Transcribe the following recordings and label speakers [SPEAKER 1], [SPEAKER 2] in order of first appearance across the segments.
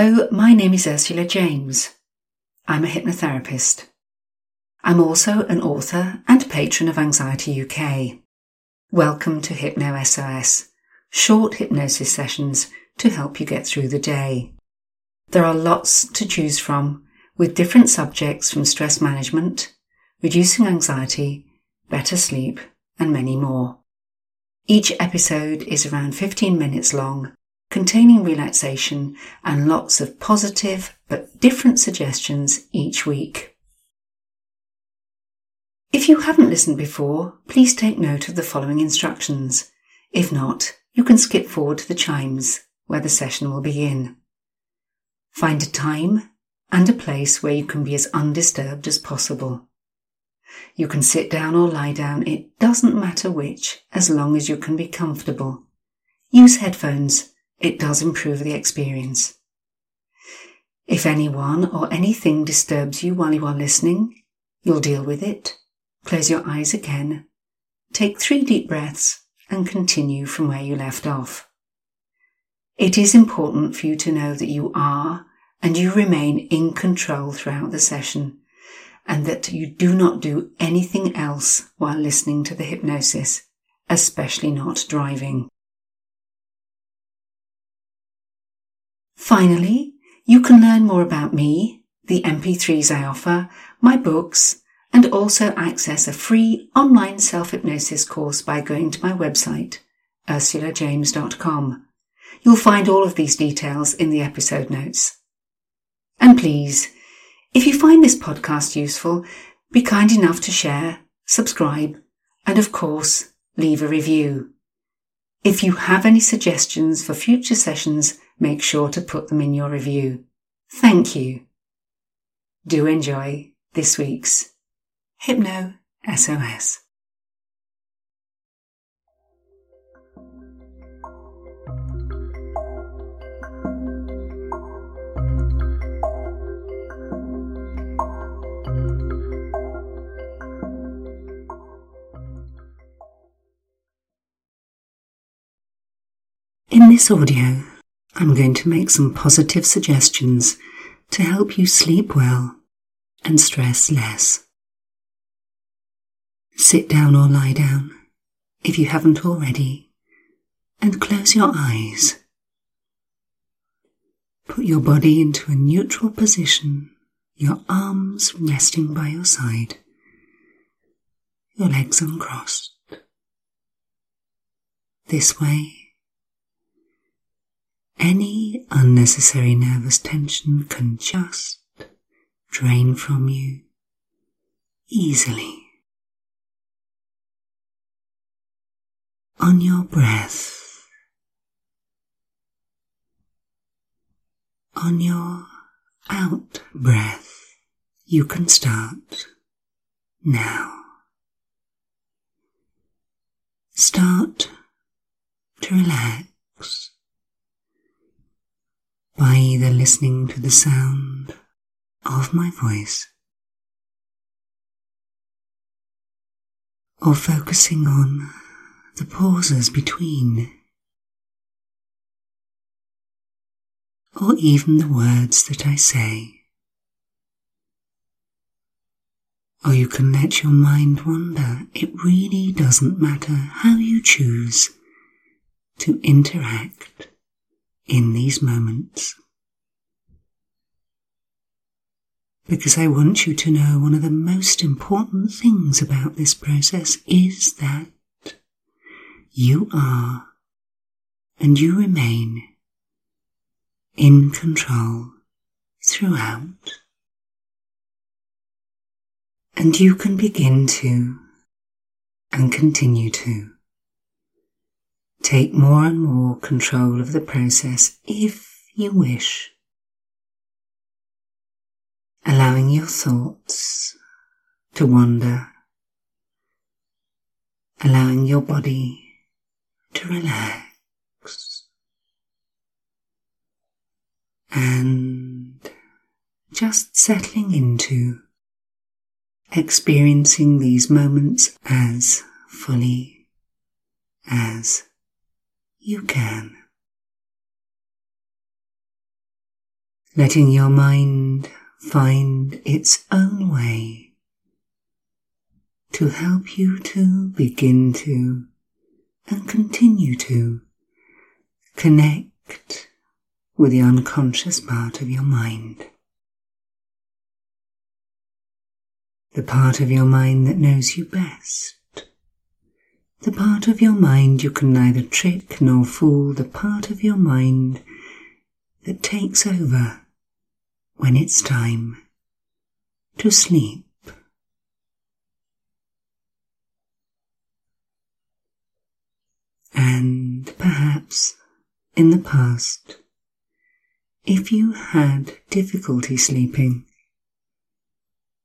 [SPEAKER 1] Hello, my name is Ursula James. I'm a hypnotherapist. I'm also an author and patron of Anxiety UK. Welcome to Hypno SOS, short hypnosis sessions to help you get through the day. There are lots to choose from with different subjects from stress management, reducing anxiety, better sleep, and many more. Each episode is around 15 minutes long, containing relaxation and lots of positive but different suggestions each week. If you haven't listened before, please take note of the following instructions. If not, you can skip forward to the chimes where the session will begin. Find a time and a place where you can be as undisturbed as possible. You can sit down or lie down, it doesn't matter which, as long as you can be comfortable. Use headphones, it does improve the experience. If anyone or anything disturbs you while you are listening, you'll deal with it. Close your eyes again, take three deep breaths, and continue from where you left off. It is important for you to know that you are and you remain in control throughout the session and that you do not do anything else while listening to the hypnosis, especially not driving. Finally, you can learn more about me, the MP3s I offer, my books, and also access a free online self-hypnosis course by going to my website, ursulajames.com. You'll find all of these details in the episode notes. And please, if you find this podcast useful, be kind enough to share, subscribe, and of course, leave a review. If you have any suggestions for future sessions, make sure to put them in your review. Thank you. Do enjoy this week's Hypno SOS. In this audio, I'm going to make some positive suggestions to help you sleep well and stress less. Sit down or lie down if you haven't already and close your eyes. Put your body into a neutral position, your arms resting by your side, your legs uncrossed. This way, any unnecessary nervous tension can just drain from you easily. On your breath, on your out breath, you can start now. Start to relax by either listening to the sound of my voice or focusing on the pauses between or even the words that I say. Or you can let your mind wander. It really doesn't matter how you choose to interact in these moments. Because I want you to know one of the most important things about this process is that you are and you remain in control throughout. And you can begin to and continue to Take more and more control of the process if you wish. Allowing your thoughts to wander. Allowing your body to relax. And just settling into experiencing these moments as fully as you can. letting your mind find its own way to help you to begin to and continue to connect with the unconscious part of your mind. The part of your mind that knows you best. The part of your mind you can neither trick nor fool, the part of your mind that takes over when it's time to sleep. And perhaps in the past, if you had difficulty sleeping,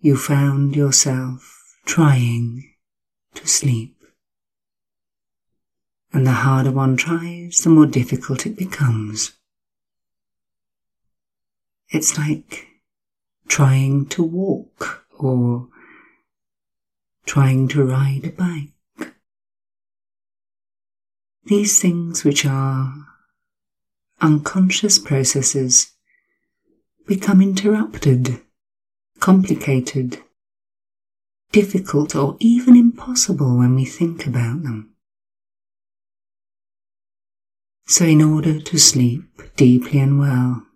[SPEAKER 1] you found yourself trying to sleep. And the harder one tries, the more difficult it becomes. It's like trying to walk or trying to ride a bike. These things, which are unconscious processes, become interrupted, complicated, difficult, or even impossible when we think about them. So, in order to sleep deeply and well,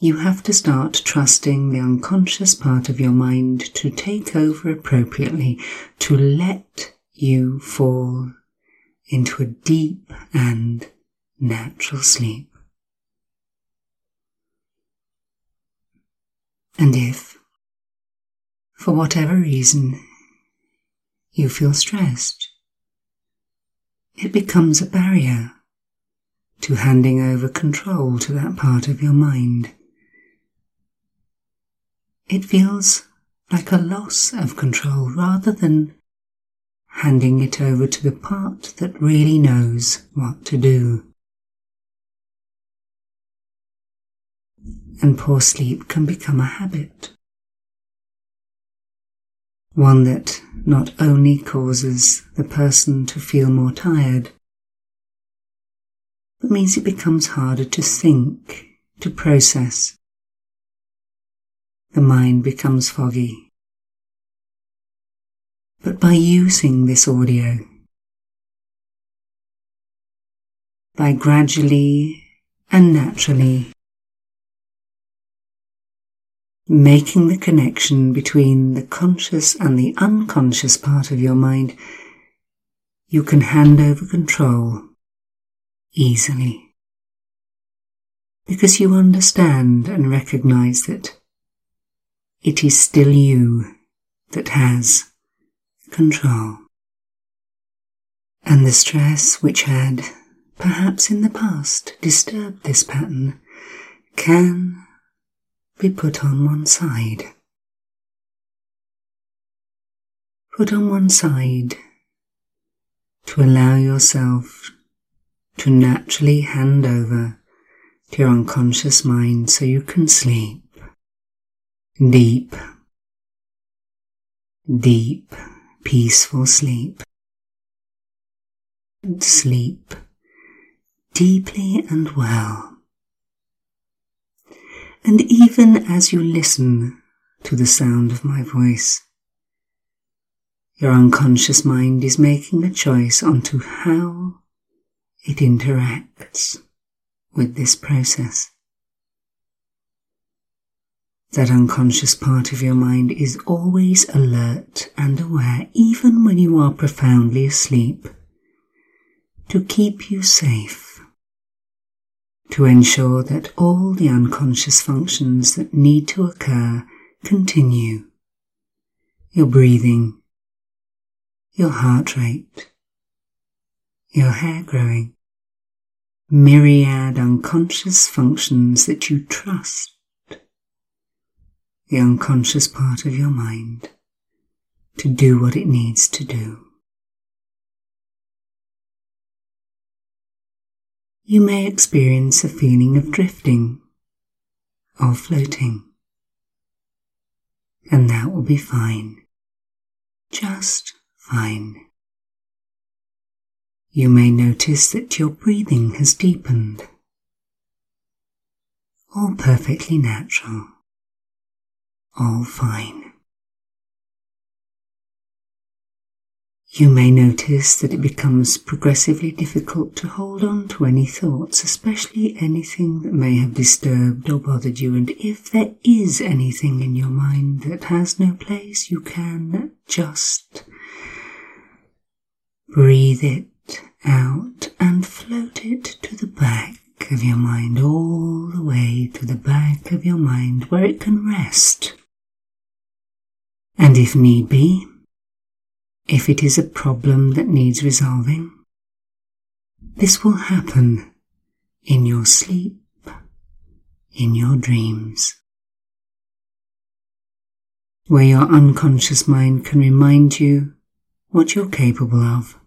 [SPEAKER 1] you have to start trusting the unconscious part of your mind to take over appropriately, to let you fall into a deep and natural sleep. And if, for whatever reason, you feel stressed, it becomes a barrier to handing over control to that part of your mind. It feels like a loss of control rather than handing it over to the part that really knows what to do. And poor sleep can become a habit. One that not only causes the person to feel more tired, but means it becomes harder to think, to process. The mind becomes foggy but by using this audio, by gradually and naturally making the connection between the conscious and the unconscious part of your mind, you can hand over control easily. Because you understand and recognize that it is still you that has control. And the stress which had, perhaps in the past, disturbed this pattern can be put on one side. Put on one side to allow yourself to naturally hand over to your unconscious mind so you can sleep deep, deep peaceful sleep. Sleep deeply and well. And even as you listen to the sound of my voice, your unconscious mind is making a choice onto how it interacts with this process. That unconscious part of your mind is always alert and aware, even when you are profoundly asleep, to keep you safe, to ensure that all the unconscious functions that need to occur continue. Your breathing, your heart rate, your hair growing, myriad unconscious functions that you trust the unconscious part of your mind to do what it needs to do. You may experience a feeling of drifting or floating, and that will be fine, just fine. You may notice that your breathing has deepened all perfectly natural, all fine. You may notice that it becomes progressively difficult to hold on to any thoughts, especially anything that may have disturbed or bothered you. And if there is anything in your mind that has no place, you can just breathe it out and float it to the back of your mind, all the way to the back of your mind where it can rest. And if need be, if it is a problem that needs resolving. This will happen in your sleep, in your dreams, where your unconscious mind can remind you what you're capable of,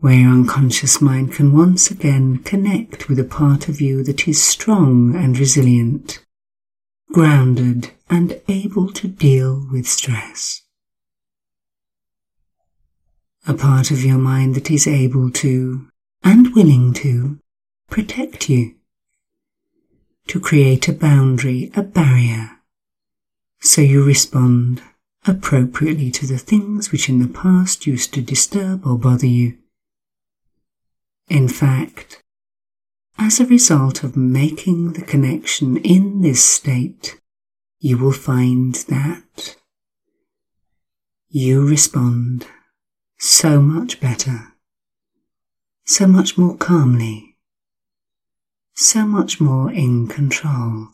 [SPEAKER 1] where your unconscious mind can once again connect with a part of you that is strong and resilient, grounded and able to deal with stress a part of your mind that is able to and willing to protect you, to create a boundary, a barrier, so you respond appropriately to the things which in the past used to disturb or bother you. In fact, as a result of making the connection in this state, you will find that you respond so much better, so much more calmly, so much more in control.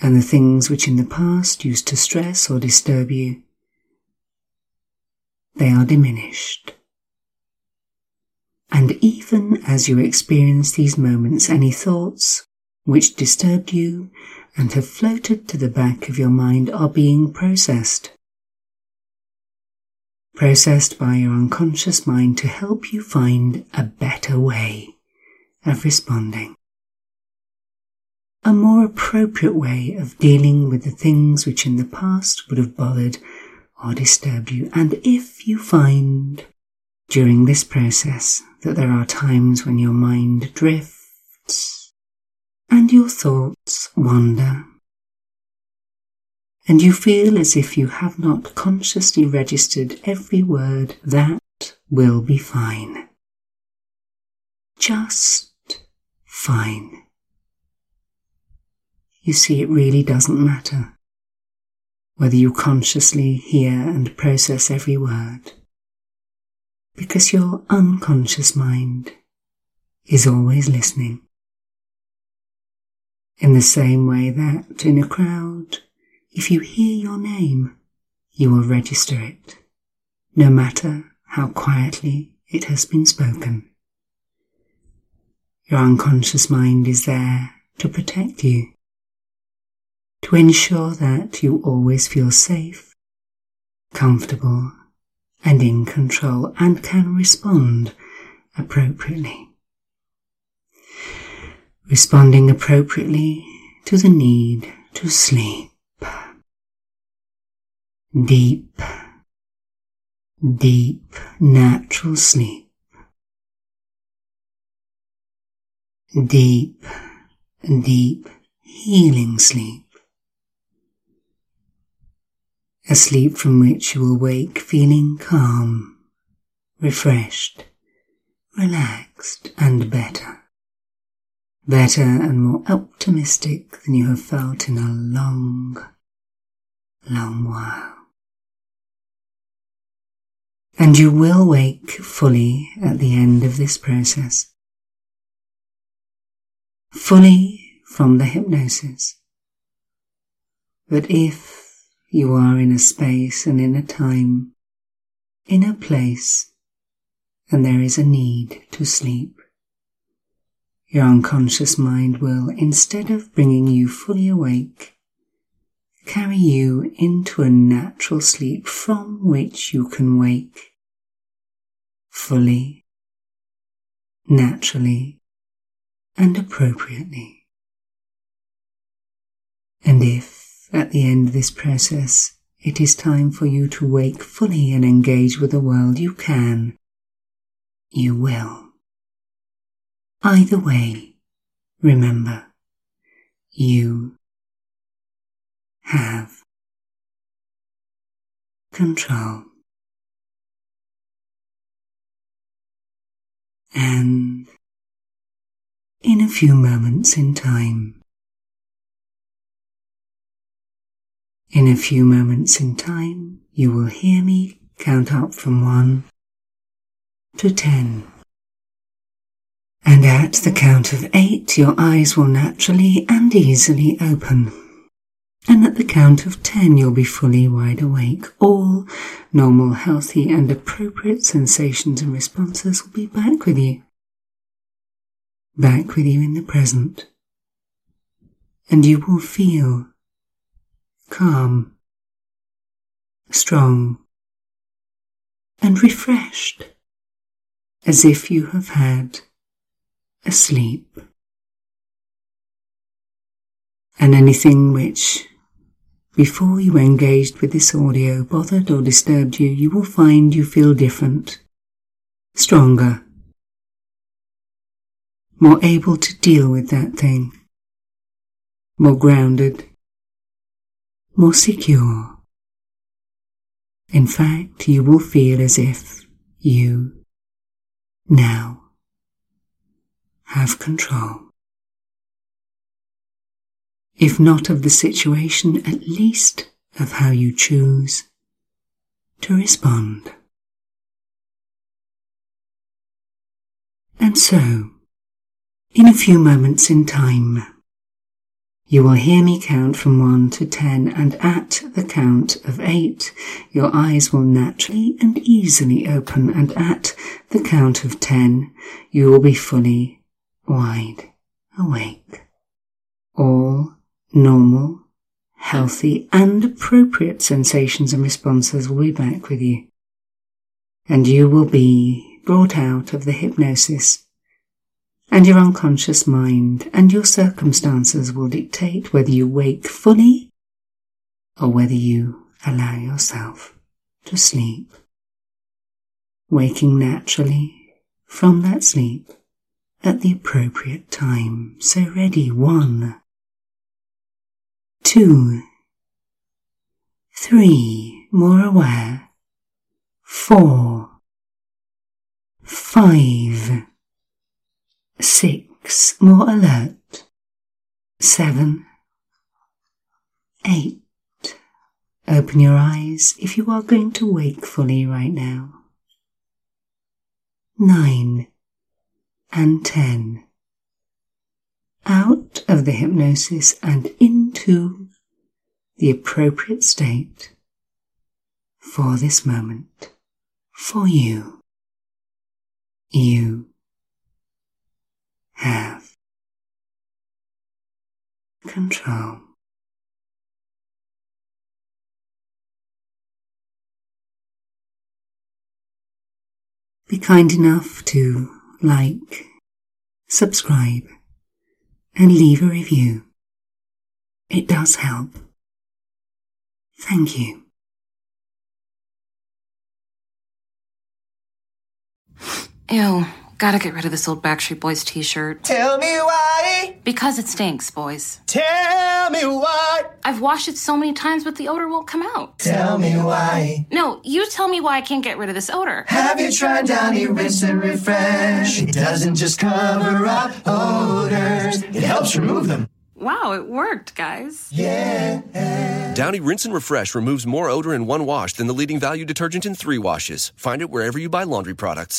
[SPEAKER 1] And the things which in the past used to stress or disturb you, they are diminished. And even as you experience these moments, any thoughts which disturbed you and have floated to the back of your mind are being processed processed by your unconscious mind to help you find a better way of responding. A more appropriate way of dealing with the things which in the past would have bothered or disturbed you. And if you find during this process that there are times when your mind drifts and your thoughts wander, and you feel as if you have not consciously registered every word, that will be fine. Just fine. You see, it really doesn't matter whether you consciously hear and process every word, because your unconscious mind is always listening. In the same way that in a crowd if you hear your name, you will register it, no matter how quietly it has been spoken. Your unconscious mind is there to protect you, to ensure that you always feel safe, comfortable, and in control and can respond appropriately. Responding appropriately to the need to sleep deep, deep natural sleep. Deep, deep healing sleep. A sleep from which you will wake feeling calm, refreshed, relaxed and better. Better and more optimistic than you have felt in a long, long while and you will wake fully at the end of this process. Fully from the hypnosis. But if you are in a space and in a time, in a place, and there is a need to sleep, your unconscious mind will, instead of bringing you fully awake, carry you into a natural sleep from which you can wake fully, naturally, and appropriately. And if, at the end of this process, it is time for you to wake fully and engage with the world, you can, you will. Either way, remember, you Hmm. have control. And in a few moments in time, in a few moments in time, you will hear me count up from one to ten. And at the count of eight, your eyes will naturally and easily open. And at the count of ten, you'll be fully wide awake. All normal, healthy, and appropriate sensations and responses will be back with you. Back with you in the present. And you will feel calm, strong, and refreshed, as if you have had asleep. And anything which, before you engaged with this audio, bothered or disturbed you, you will find you feel different, stronger, more able to deal with that thing, more grounded, more secure. In fact, you will feel as if you now have control. If not of the situation, at least of how you choose to respond. And so, in a few moments in time, you will hear me count from 1 to 10, and at the count of 8, your eyes will naturally and easily open, and at the count of 10, you will be fully wide awake. All normal, healthy, and appropriate sensations and responses will be back with you. And you will be brought out of the hypnosis. And your unconscious mind and your circumstances will dictate whether you wake fully or whether you allow yourself to sleep. Waking naturally from that sleep at the appropriate time. So ready, one, two, three, more aware, four, five, six, more alert, seven, eight. Open your eyes if you are going to wake fully right now. Nine and 10. Out of the hypnosis and into the appropriate state for this moment, for you. You have control. Be kind enough to like, subscribe, and leave a review. It does help. Thank you.
[SPEAKER 2] Ew. Gotta get rid of this old Backstreet Boys t shirt.
[SPEAKER 3] Tell me why.
[SPEAKER 2] Because it stinks, boys.
[SPEAKER 3] Tell me why.
[SPEAKER 2] I've washed it so many times, but the odor won't come out.
[SPEAKER 3] Tell me why.
[SPEAKER 2] No, you tell me why I can't get rid of this odor.
[SPEAKER 3] Have you tried Downy Rinse and Refresh? It doesn't just cover up odors, it helps remove them.
[SPEAKER 2] Wow, it worked, guys.
[SPEAKER 3] Yeah.
[SPEAKER 4] Downy Rinse and Refresh removes more odor in one wash than the leading value detergent in three washes. Find it wherever you buy laundry products.